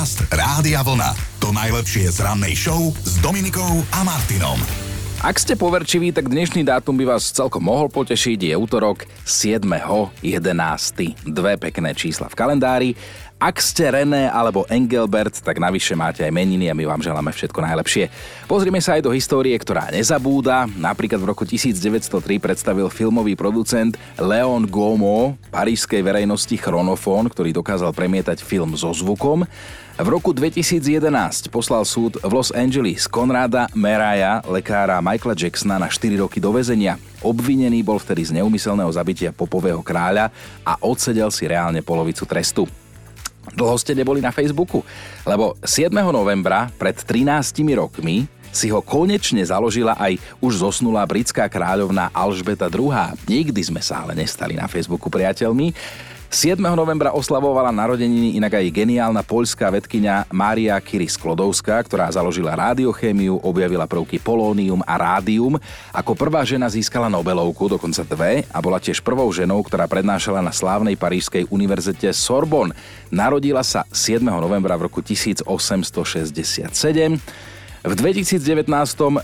Podcast Rádia Vlna. To najlepšie z rannej show s Dominikou a Martinom. Ak ste poverčiví, tak dnešný dátum by vás celkom mohol potešiť. Je útorok 7.11. Dve pekné čísla v kalendári ak ste René alebo Engelbert, tak navyše máte aj meniny a my vám želáme všetko najlepšie. Pozrime sa aj do histórie, ktorá nezabúda. Napríklad v roku 1903 predstavil filmový producent Leon Gomo parížskej verejnosti chronofón, ktorý dokázal premietať film so zvukom. V roku 2011 poslal súd v Los Angeles Konrada Meraya, lekára Michaela Jacksona na 4 roky do väzenia. Obvinený bol vtedy z neumyselného zabitia popového kráľa a odsedel si reálne polovicu trestu. Dlho ste neboli na Facebooku? Lebo 7. novembra pred 13 rokmi si ho konečne založila aj už zosnulá britská kráľovná Alžbeta II. Nikdy sme sa ale nestali na Facebooku priateľmi. 7. novembra oslavovala narodeniny inak aj geniálna poľská vedkynia Mária Curie Sklodovská, ktorá založila radiochémiu, objavila prvky polónium a rádium. Ako prvá žena získala Nobelovku, dokonca dve, a bola tiež prvou ženou, ktorá prednášala na slávnej parížskej univerzite Sorbonne. Narodila sa 7. novembra v roku 1867. V 2019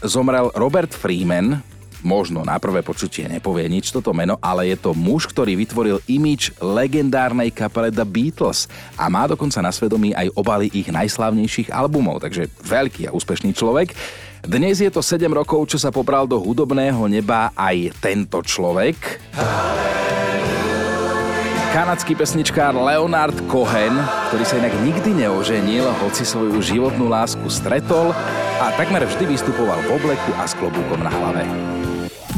zomrel Robert Freeman, možno na prvé počutie nepovie nič toto meno, ale je to muž, ktorý vytvoril imič legendárnej kapele The Beatles a má dokonca na svedomí aj obaly ich najslávnejších albumov, takže veľký a úspešný človek. Dnes je to 7 rokov, čo sa pobral do hudobného neba aj tento človek. Kanadský pesničkár Leonard Cohen, ktorý sa inak nikdy neoženil, hoci svoju životnú lásku stretol a takmer vždy vystupoval v obleku a s klobúkom na hlave.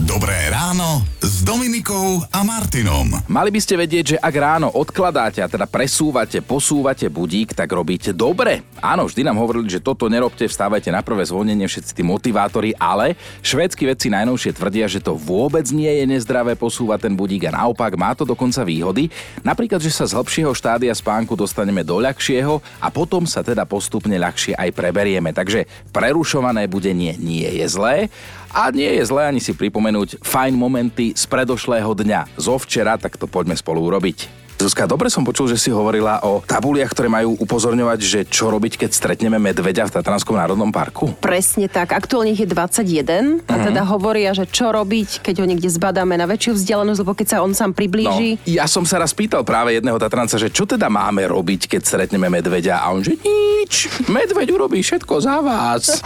Dobré ráno s Dominikou a Martinom. Mali by ste vedieť, že ak ráno odkladáte a teda presúvate, posúvate budík, tak robíte dobre. Áno, vždy nám hovorili, že toto nerobte, vstávajte na prvé zvonenie všetci tí motivátori, ale švédsky vedci najnovšie tvrdia, že to vôbec nie je nezdravé posúvať ten budík a naopak má to dokonca výhody. Napríklad, že sa z hĺbšieho štádia spánku dostaneme do ľahšieho a potom sa teda postupne ľahšie aj preberieme. Takže prerušované budenie nie je zlé a nie je zlé ani si pripomenúť fajn momenty z predošlého dňa. Zo včera, tak to poďme spolu urobiť. Zuzka, dobre som počul, že si hovorila o tabuliach, ktoré majú upozorňovať, že čo robiť, keď stretneme medveďa v Tatranskom národnom parku. Presne tak. Aktuálne ich je 21 a teda hovoria, že čo robiť, keď ho niekde zbadáme na väčšiu vzdialenosť, lebo keď sa on sám priblíži. No, ja som sa raz pýtal práve jedného Tatranca, že čo teda máme robiť, keď stretneme medveďa a on že nič, medveď urobí všetko za vás.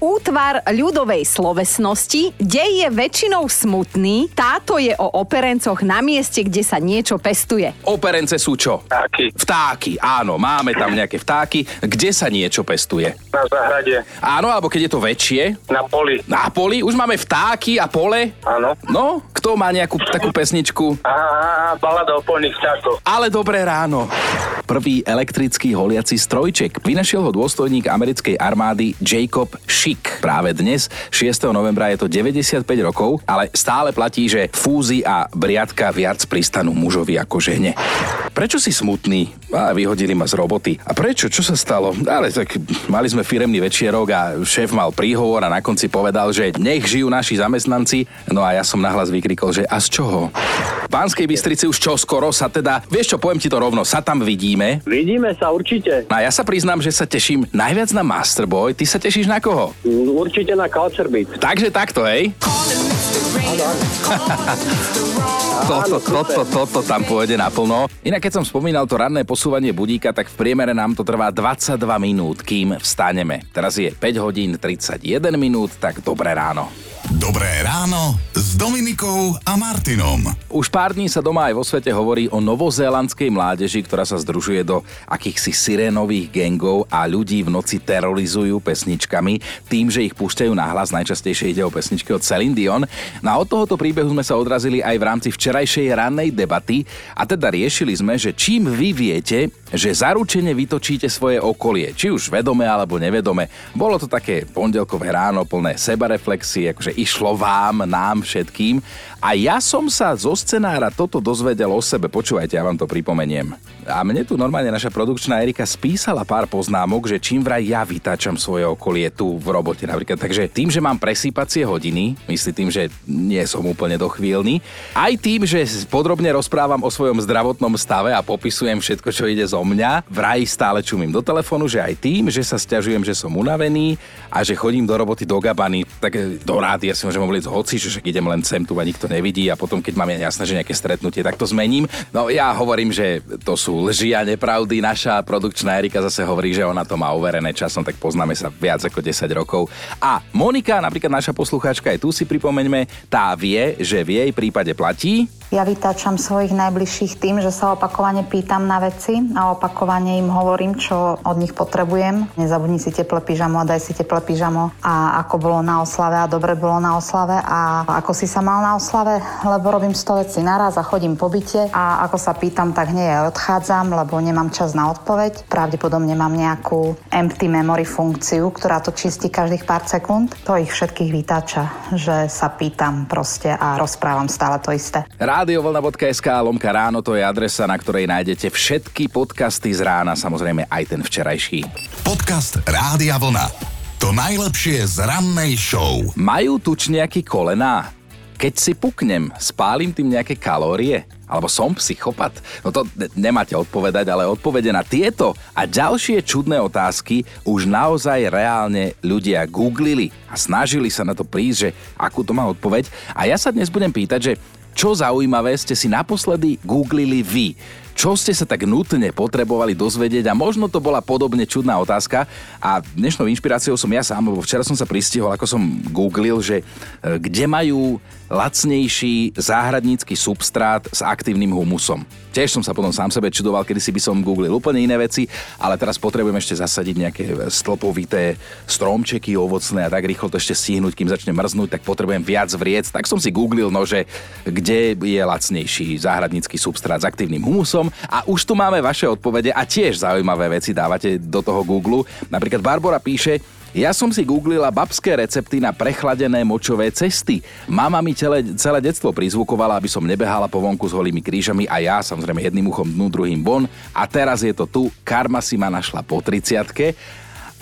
Útvar ľudovej slovesnosti, dej je väčšinou smutný, táto je o operencoch na mieste, kde sa niečo pestuje. Operence sú čo? Vtáky. Vtáky, áno, máme tam nejaké vtáky. Kde sa niečo pestuje? Na záhrade. Áno, alebo keď je to väčšie? Na poli. Na poli? Už máme vtáky a pole? Áno. No, kto má nejakú takú pesničku? A balada o polných vtákoch. Ale dobré ráno. Prvý elektrický holiaci strojček. Vynašiel ho dôstojník americkej armády Jacob Schick. Práve dnes, 6. novembra, je to 95 rokov, ale stále platí, že fúzy a briadka viac pristanú mužovi ako žene. Prečo si smutný? A vyhodili ma z roboty. A prečo? Čo sa stalo? Ale tak mali sme firemný večierok a šéf mal príhovor a na konci povedal, že nech žijú naši zamestnanci. No a ja som nahlas vykrikol, že a z čoho? V Pánskej Bystrici už čo skoro sa teda, vieš čo, poviem ti to rovno, sa tam vidíme. Vidíme sa určite. A ja sa priznám, že sa teším najviac na Masterboy. Ty sa tešíš na koho? Určite na Culture Beat. Takže takto, hej? Toto, toto, toto tam pôjde naplno. Inak keď som spomínal to ranné posúvanie budíka, tak v priemere nám to trvá 22 minút, kým vstaneme. Teraz je 5 hodín 31 minút, tak dobré ráno. Dobré ráno s Dominikou a Martinom. Už pár dní sa doma aj vo svete hovorí o novozélandskej mládeži, ktorá sa združuje do akýchsi sirénových gengov a ľudí v noci terorizujú pesničkami tým, že ich púšťajú nahlas. Najčastejšie ide o pesničky od Celine Dion. No a od tohoto príbehu sme sa odrazili aj v rámci včerajšej rannej debaty a teda riešili sme, že čím vy viete, že zaručene vytočíte svoje okolie, či už vedome alebo nevedome. Bolo to také pondelkové ráno plné sebareflexie, akože išlo vám, nám všetkým. A ja som sa zo scenára toto dozvedel o sebe. Počúvajte, ja vám to pripomeniem. A mne tu normálne naša produkčná Erika spísala pár poznámok, že čím vraj ja vytáčam svoje okolie tu v robote napríklad. Takže tým, že mám presýpacie hodiny, myslí tým, že nie som úplne dochvíľný, aj tým, že podrobne rozprávam o svojom zdravotnom stave a popisujem všetko, čo ide zo mňa, vraj stále čumím do telefónu, že aj tým, že sa stiažujem, že som unavený a že chodím do roboty do gabany, tak do rády, ja si môžem hovoriť hoci, že idem len sem tu a nikto nevidí a potom, keď máme jasné, že nejaké stretnutie, tak to zmením. No ja hovorím, že to sú lži a nepravdy. Naša produkčná Erika zase hovorí, že ona to má overené časom, tak poznáme sa viac ako 10 rokov. A Monika, napríklad naša poslucháčka, aj tu si pripomeňme, tá vie, že v jej prípade platí, ja vytáčam svojich najbližších tým, že sa opakovane pýtam na veci a opakovane im hovorím, čo od nich potrebujem. Nezabudni si teplé pyžamo a daj si teplé pyžamo a ako bolo na oslave a dobre bolo na oslave a ako si sa mal na oslave, lebo robím 100 vecí naraz a chodím po byte a ako sa pýtam, tak nie aj odchádzam, lebo nemám čas na odpoveď. Pravdepodobne mám nejakú empty memory funkciu, ktorá to čistí každých pár sekúnd. To ich všetkých vytáča, že sa pýtam proste a rozprávam stále to isté. Radiovlna.sk lomka ráno to je adresa, na ktorej nájdete všetky podcasty z rána, samozrejme aj ten včerajší. Podcast Rádia Vlna. To najlepšie z rannej show. Majú tučniaky kolená? Keď si puknem, spálim tým nejaké kalórie? Alebo som psychopat? No to nemáte odpovedať, ale odpovede na tieto a ďalšie čudné otázky už naozaj reálne ľudia googlili a snažili sa na to prísť, že akú to má odpoveď. A ja sa dnes budem pýtať, že čo zaujímavé ste si naposledy googlili vy? Čo ste sa tak nutne potrebovali dozvedieť a možno to bola podobne čudná otázka a dnešnou inšpiráciou som ja sám, lebo včera som sa pristihol, ako som googlil, že e, kde majú lacnejší záhradnícky substrát s aktívnym humusom. Tiež som sa potom sám sebe čudoval, kedy si by som googlil úplne iné veci, ale teraz potrebujem ešte zasadiť nejaké stĺpovité stromčeky ovocné a tak rýchlo to ešte stihnúť, kým začne mrznúť, tak potrebujem viac vriec. Tak som si googlil, no, že kde je lacnejší záhradnícky substrát s aktívnym humusom a už tu máme vaše odpovede a tiež zaujímavé veci dávate do toho Google. Napríklad Barbara píše, ja som si googlila babské recepty na prechladené močové cesty. Mama mi celé, celé detstvo prizvukovala, aby som nebehala po vonku s holými krížami a ja samozrejme jedným uchom dnu, druhým von. A teraz je to tu, karma si ma našla po 30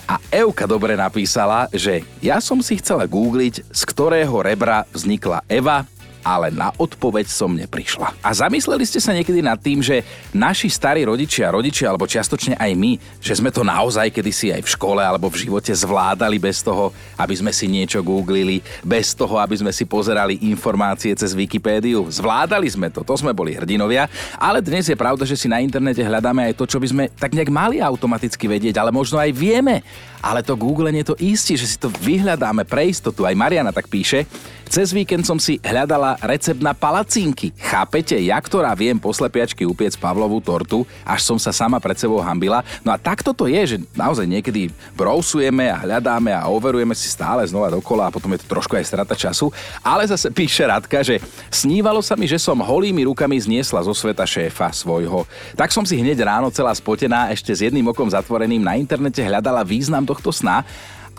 a Euka dobre napísala, že ja som si chcela googliť, z ktorého rebra vznikla Eva, ale na odpoveď som neprišla. A zamysleli ste sa niekedy nad tým, že naši starí rodičia, rodičia alebo čiastočne aj my, že sme to naozaj kedysi aj v škole alebo v živote zvládali bez toho, aby sme si niečo googlili, bez toho, aby sme si pozerali informácie cez Wikipédiu. Zvládali sme to, to sme boli hrdinovia, ale dnes je pravda, že si na internete hľadáme aj to, čo by sme tak nejak mali automaticky vedieť, ale možno aj vieme. Ale to Google je to istí, že si to vyhľadáme pre istotu. Aj Mariana tak píše, cez víkend som si hľadala recept na palacínky. Chápete, ja, ktorá viem po slepiačky upiec Pavlovú tortu, až som sa sama pred sebou hambila. No a takto to je, že naozaj niekedy brousujeme a hľadáme a overujeme si stále znova dokola a potom je to trošku aj strata času. Ale zase píše Radka, že snívalo sa mi, že som holými rukami zniesla zo sveta šéfa svojho. Tak som si hneď ráno celá spotená ešte s jedným okom zatvoreným na internete hľadala význam tohto sna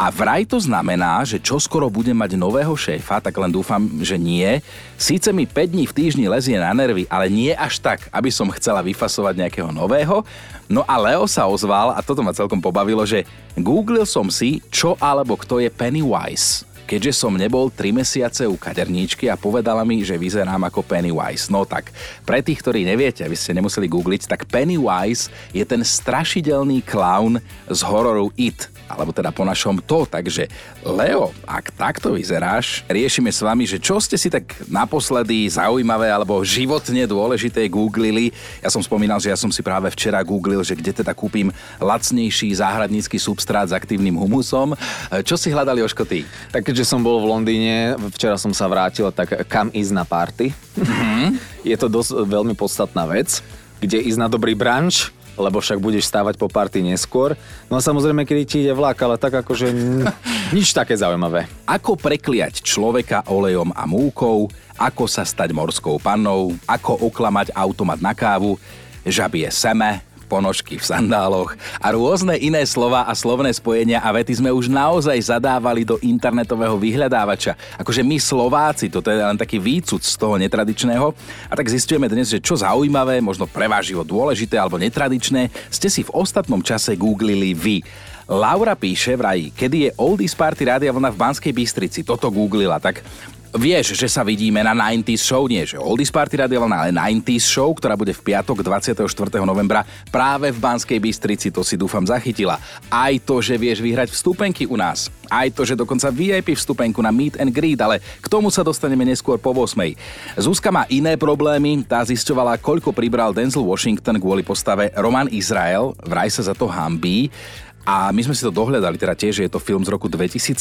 a vraj to znamená, že čoskoro budem mať nového šéfa, tak len dúfam, že nie. Síce mi 5 dní v týždni lezie na nervy, ale nie až tak, aby som chcela vyfasovať nejakého nového. No a Leo sa ozval, a toto ma celkom pobavilo, že googlil som si, čo alebo kto je Pennywise keďže som nebol 3 mesiace u kaderníčky a povedala mi, že vyzerám ako Pennywise. No tak, pre tých, ktorí neviete, aby ste nemuseli googliť, tak Pennywise je ten strašidelný clown z hororu It alebo teda po našom to. Takže Leo, ak takto vyzeráš, riešime s vami, že čo ste si tak naposledy zaujímavé alebo životne dôležité googlili. Ja som spomínal, že ja som si práve včera googlil, že kde teda kúpim lacnejší záhradnícky substrát s aktívnym humusom. Čo si hľadali oškoty? Tak keďže som bol v Londýne, včera som sa vrátil, tak kam ísť na party? Mm-hmm. Je to dosť veľmi podstatná vec kde ísť na dobrý branč, lebo však budeš stávať po party neskôr. No a samozrejme, keď ti ide vlak, ale tak akože nič také zaujímavé. Ako prekliať človeka olejom a múkou, ako sa stať morskou pannou, ako oklamať automat na kávu, žabie seme, ponožky v sandáloch a rôzne iné slova a slovné spojenia a vety sme už naozaj zadávali do internetového vyhľadávača. Akože my Slováci, toto je len taký výcud z toho netradičného. A tak zistujeme dnes, že čo zaujímavé, možno pre dôležité alebo netradičné, ste si v ostatnom čase googlili vy. Laura píše vraj, kedy je Oldies Party Rádia Vlna v Banskej Bystrici. Toto googlila, tak Vieš, že sa vidíme na 90s show, nie že Oldies Party Radio, ale 90s show, ktorá bude v piatok 24. novembra práve v Banskej Bystrici, to si dúfam zachytila. Aj to, že vieš vyhrať vstupenky u nás. Aj to, že dokonca VIP vstupenku na Meet and Greet, ale k tomu sa dostaneme neskôr po 8. Zuzka má iné problémy, tá zisťovala, koľko pribral Denzel Washington kvôli postave Roman Izrael, vraj sa za to hambí. A my sme si to dohľadali, teda tiež, je to film z roku 2017,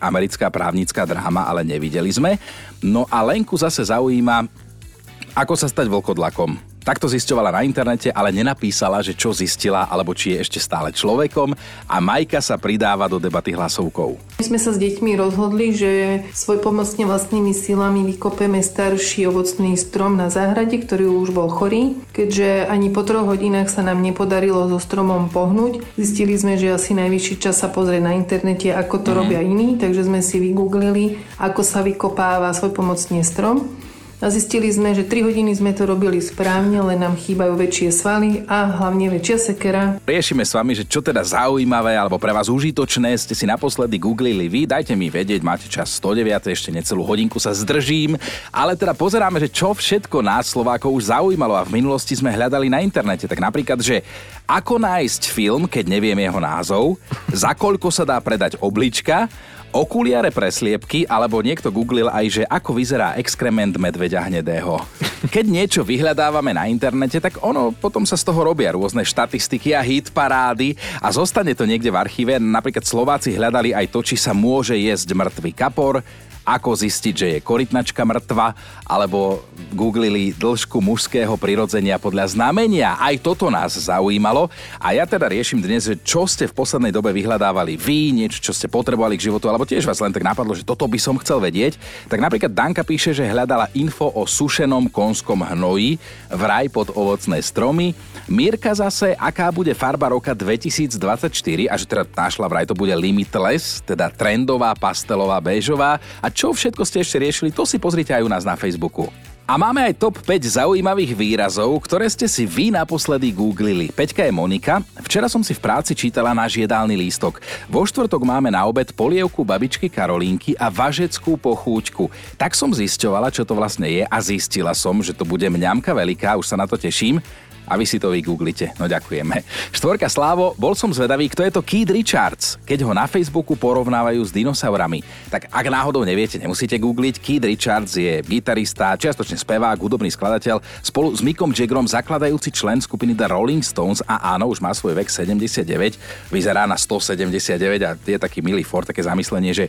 americká právnická dráma, ale nevideli sme. No a Lenku zase zaujíma, ako sa stať vlkodlakom. Takto zisťovala na internete, ale nenapísala, že čo zistila, alebo či je ešte stále človekom a Majka sa pridáva do debaty hlasovkou. My sme sa s deťmi rozhodli, že svoj pomocne vlastnými silami vykopeme starší ovocný strom na záhrade, ktorý už bol chorý. Keďže ani po troch hodinách sa nám nepodarilo so stromom pohnúť, zistili sme, že asi najvyšší čas sa pozrieť na internete, ako to mm. robia iní, takže sme si vygooglili, ako sa vykopáva svoj pomocný strom. A zistili sme, že 3 hodiny sme to robili správne, len nám chýbajú väčšie svaly a hlavne väčšia sekera. Riešime s vami, že čo teda zaujímavé alebo pre vás užitočné ste si naposledy googlili vy. Dajte mi vedieť, máte čas 109, ešte necelú hodinku sa zdržím. Ale teda pozeráme, že čo všetko nás Slovákov už zaujímalo a v minulosti sme hľadali na internete. Tak napríklad, že ako nájsť film, keď neviem jeho názov, za koľko sa dá predať oblička, okuliare presliepky, alebo niekto googlil aj, že ako vyzerá exkrement medveďa hnedého. Keď niečo vyhľadávame na internete, tak ono potom sa z toho robia rôzne štatistiky a hit parády a zostane to niekde v archíve. Napríklad Slováci hľadali aj to, či sa môže jesť mŕtvy kapor, ako zistiť, že je korytnačka mŕtva, alebo googlili dĺžku mužského prirodzenia podľa znamenia. Aj toto nás zaujímalo. A ja teda riešim dnes, že čo ste v poslednej dobe vyhľadávali vy, niečo, čo ste potrebovali k životu, alebo tiež vás len tak napadlo, že toto by som chcel vedieť. Tak napríklad Danka píše, že hľadala info o sušenom konskom hnoji vraj pod ovocné stromy. Mirka zase, aká bude farba roka 2024 a že teda našla vraj to bude limitless, teda trendová, pastelová, béžová. A čo všetko ste ešte riešili, to si pozrite aj u nás na Facebooku. A máme aj top 5 zaujímavých výrazov, ktoré ste si vy naposledy googlili. Peťka je Monika. Včera som si v práci čítala náš jedálny lístok. Vo štvrtok máme na obed polievku babičky Karolínky a važeckú pochúťku. Tak som zisťovala, čo to vlastne je a zistila som, že to bude mňamka veľká, už sa na to teším a vy si to vygooglite. No ďakujeme. Štvorka Slávo, bol som zvedavý, kto je to Keith Richards, keď ho na Facebooku porovnávajú s dinosaurami. Tak ak náhodou neviete, nemusíte googliť. Keith Richards je gitarista, čiastočne spevák, hudobný skladateľ, spolu s Mickom Jaggerom zakladajúci člen skupiny The Rolling Stones a áno, už má svoj vek 79, vyzerá na 179 a je taký milý for, také zamyslenie, že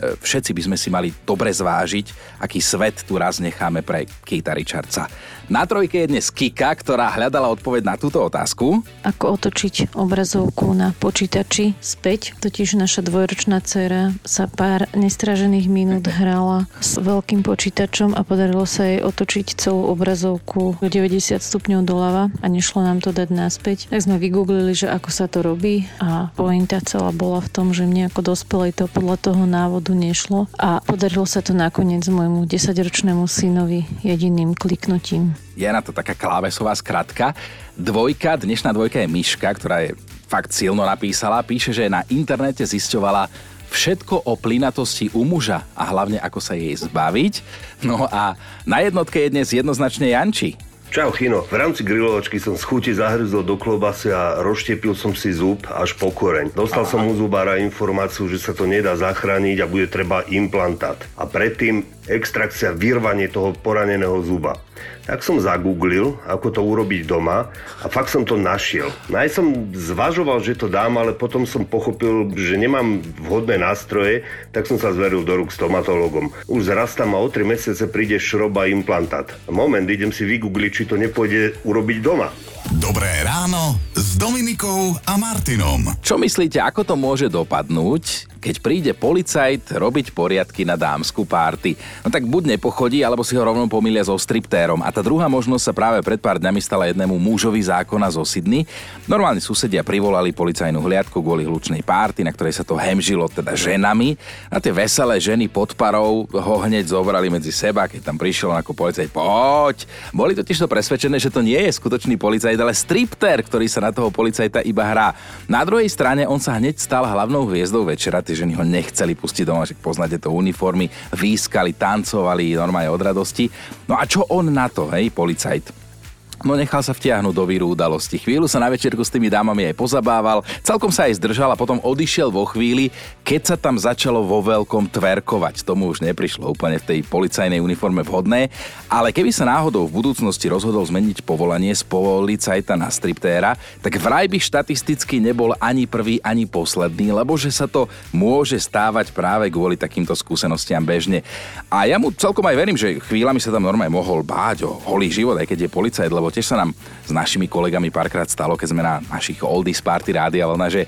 všetci by sme si mali dobre zvážiť, aký svet tu raz necháme pre Keita Richardsa. Na trojke je dnes Kika, ktorá hľadala odpoveď na túto otázku. Ako otočiť obrazovku na počítači späť. Totiž naša dvojročná dcera sa pár nestražených minút hrala s veľkým počítačom a podarilo sa jej otočiť celú obrazovku 90 stupňov doľava a nešlo nám to dať naspäť. Tak sme vygooglili, že ako sa to robí a pointa celá bola v tom, že mne ako dospelej to podľa toho návodu nešlo a podarilo sa to nakoniec môjmu 10-ročnému synovi jediným kliknutím je na to taká klávesová skratka. Dvojka, dnešná dvojka je Myška, ktorá je fakt silno napísala. Píše, že na internete zisťovala všetko o plynatosti u muža a hlavne ako sa jej zbaviť. No a na jednotke je dnes jednoznačne Janči. Čau Chino, v rámci grilovačky som z chuti zahryzol do klobasy a rozštiepil som si zub až po koreň. Dostal Aha. som u zubára informáciu, že sa to nedá zachrániť a bude treba implantát. A predtým extrakcia, vyrvanie toho poraneného zuba. Tak som zagooglil, ako to urobiť doma a fakt som to našiel. Naj no som zvažoval, že to dám, ale potom som pochopil, že nemám vhodné nástroje, tak som sa zveril do rúk stomatologom. Už zrastám a o 3 mesiace príde šroba implantát. Moment, idem si vygoogliť, či to nepôjde urobiť doma. Dobré ráno s Dominikou a Martinom. Čo myslíte, ako to môže dopadnúť, keď príde policajt robiť poriadky na dámsku párty? No tak buď nepochodí, alebo si ho rovno pomýlia so striptérom. A tá druhá možnosť sa práve pred pár dňami stala jednému mužovi zákona zo Sydney. Normálni susedia privolali policajnú hliadku kvôli hlučnej párty, na ktorej sa to hemžilo teda ženami. A tie veselé ženy pod parou ho hneď zobrali medzi seba, keď tam prišiel ako policajt. Poď! Boli totiž to presvedčené, že to nie je skutočný policajt, ale stripter, ktorý sa na toho policajta iba hrá. Na druhej strane on sa hneď stal hlavnou hviezdou večera, tie ženy ho nechceli pustiť doma, že poznáte to uniformy, výskali, tancovali normálne od radosti. No a čo on na to, hej, policajt? No nechal sa vtiahnuť do víru udalosti. Chvíľu sa na večerku s tými dámami aj pozabával, celkom sa aj zdržal a potom odišiel vo chvíli, keď sa tam začalo vo veľkom tverkovať. Tomu už neprišlo úplne v tej policajnej uniforme vhodné, ale keby sa náhodou v budúcnosti rozhodol zmeniť povolanie z policajta na striptéra, tak vraj by štatisticky nebol ani prvý, ani posledný, lebo že sa to môže stávať práve kvôli takýmto skúsenostiam bežne. A ja mu celkom aj verím, že chvíľami sa tam normálne mohol báť o holý život, aj keď je policajt, lebo tiež sa nám s našimi kolegami párkrát stalo, keď sme na našich oldies party rádia vlna, že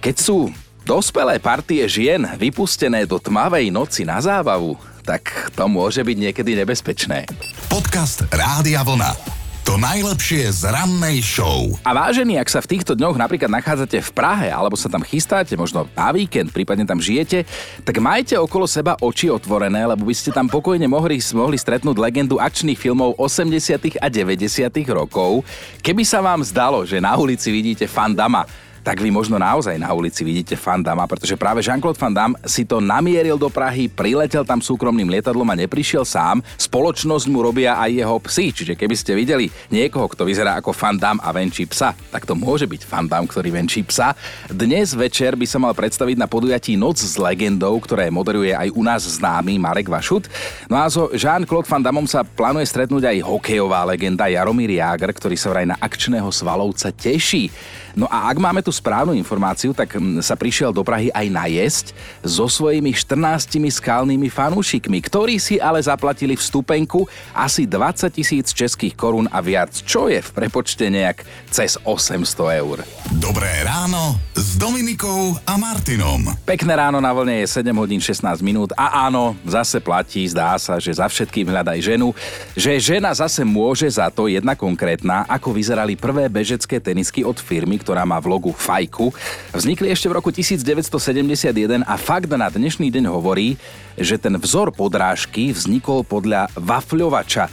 keď sú dospelé partie žien vypustené do tmavej noci na zábavu, tak to môže byť niekedy nebezpečné. Podcast Rádia Vlna. To najlepšie z rannej show. A vážení, ak sa v týchto dňoch napríklad nachádzate v Prahe alebo sa tam chystáte, možno na víkend, prípadne tam žijete, tak majte okolo seba oči otvorené, lebo by ste tam pokojne mohli, mohli stretnúť legendu akčných filmov 80. a 90. rokov. Keby sa vám zdalo, že na ulici vidíte Fandama, tak vy možno naozaj na ulici vidíte Fandama, pretože práve Jean-Claude Van Damme si to namieril do Prahy, priletel tam súkromným lietadlom a neprišiel sám. Spoločnosť mu robia aj jeho psy, čiže keby ste videli niekoho, kto vyzerá ako Van Damme a venčí psa, tak to môže byť Van ktorý venčí psa. Dnes večer by sa mal predstaviť na podujatí Noc s legendou, ktoré moderuje aj u nás známy Marek Vašut. No a so Jean-Claude Van Damme sa plánuje stretnúť aj hokejová legenda Jaromír Jágr, ktorý sa vraj na akčného svalovca teší. No a ak máme tú správnu informáciu, tak mm, sa prišiel do Prahy aj najesť so svojimi 14 skalnými fanúšikmi, ktorí si ale zaplatili vstupenku asi 20 tisíc českých korún a viac, čo je v prepočte nejak cez 800 eur. Dobré ráno s Dominikou a Martinom. Pekné ráno na vlne je 7 hodín 16 minút a áno, zase platí, zdá sa, že za všetkým hľadaj ženu, že žena zase môže za to jedna konkrétna, ako vyzerali prvé bežecké tenisky od firmy, ktorá má v logu Fajku. Vznikli ešte v roku 1971 a fakt na dnešný deň hovorí, že ten vzor podrážky vznikol podľa wafľovača,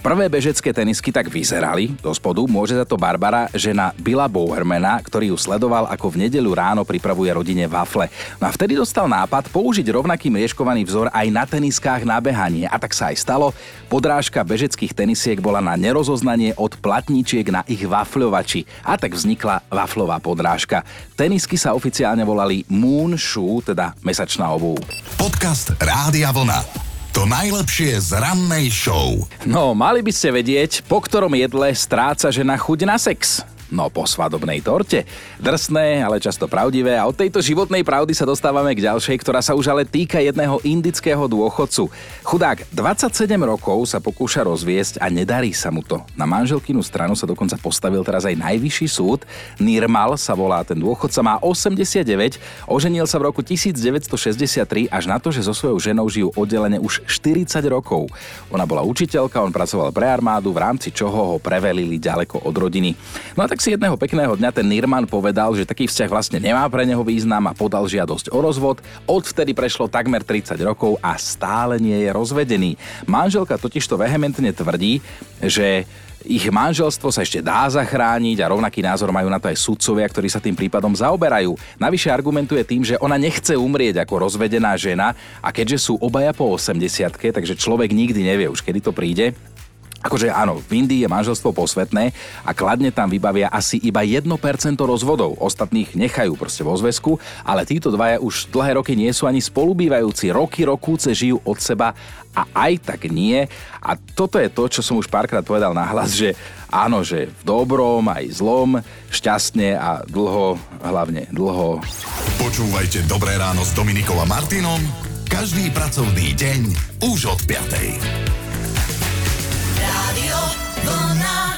Prvé bežecké tenisky tak vyzerali do spodu, môže za to Barbara, žena Billa Bowermana, ktorý ju sledoval, ako v nedeľu ráno pripravuje rodine wafle. No a vtedy dostal nápad použiť rovnaký mrieškovaný vzor aj na teniskách na behanie. A tak sa aj stalo. Podrážka bežeckých tenisiek bola na nerozoznanie od platníčiek na ich wafľovači. A tak vznikla waflová podrážka. Tenisky sa oficiálne volali Moon Shoe, teda mesačná obuv. Podcast Rádia Vlna. To najlepšie z rannej show. No, mali by ste vedieť, po ktorom jedle stráca žena chuť na sex. No po svadobnej torte. Drsné, ale často pravdivé a od tejto životnej pravdy sa dostávame k ďalšej, ktorá sa už ale týka jedného indického dôchodcu. Chudák 27 rokov sa pokúša rozviesť a nedarí sa mu to. Na manželkinu stranu sa dokonca postavil teraz aj najvyšší súd. Nirmal sa volá ten dôchodca, má 89, oženil sa v roku 1963 až na to, že so svojou ženou žijú oddelene už 40 rokov. Ona bola učiteľka, on pracoval pre armádu, v rámci čoho ho prevelili ďaleko od rodiny. No a tak si jedného pekného dňa ten Nirman povedal, že taký vzťah vlastne nemá pre neho význam a podal žiadosť o rozvod. Odvtedy prešlo takmer 30 rokov a stále nie je rozvedený. Manželka totižto vehementne tvrdí, že ich manželstvo sa ešte dá zachrániť a rovnaký názor majú na to aj sudcovia, ktorí sa tým prípadom zaoberajú. Navyše argumentuje tým, že ona nechce umrieť ako rozvedená žena a keďže sú obaja po 80 takže človek nikdy nevie už, kedy to príde, Akože áno, v Indii je manželstvo posvetné a kladne tam vybavia asi iba 1% rozvodov. Ostatných nechajú proste vo zväzku, ale títo dvaja už dlhé roky nie sú ani spolubývajúci. Roky, rokúce žijú od seba a aj tak nie. A toto je to, čo som už párkrát povedal nahlas, že áno, že v dobrom aj zlom, šťastne a dlho, hlavne dlho. Počúvajte Dobré ráno s Dominikom a Martinom každý pracovný deň už od 5. Вона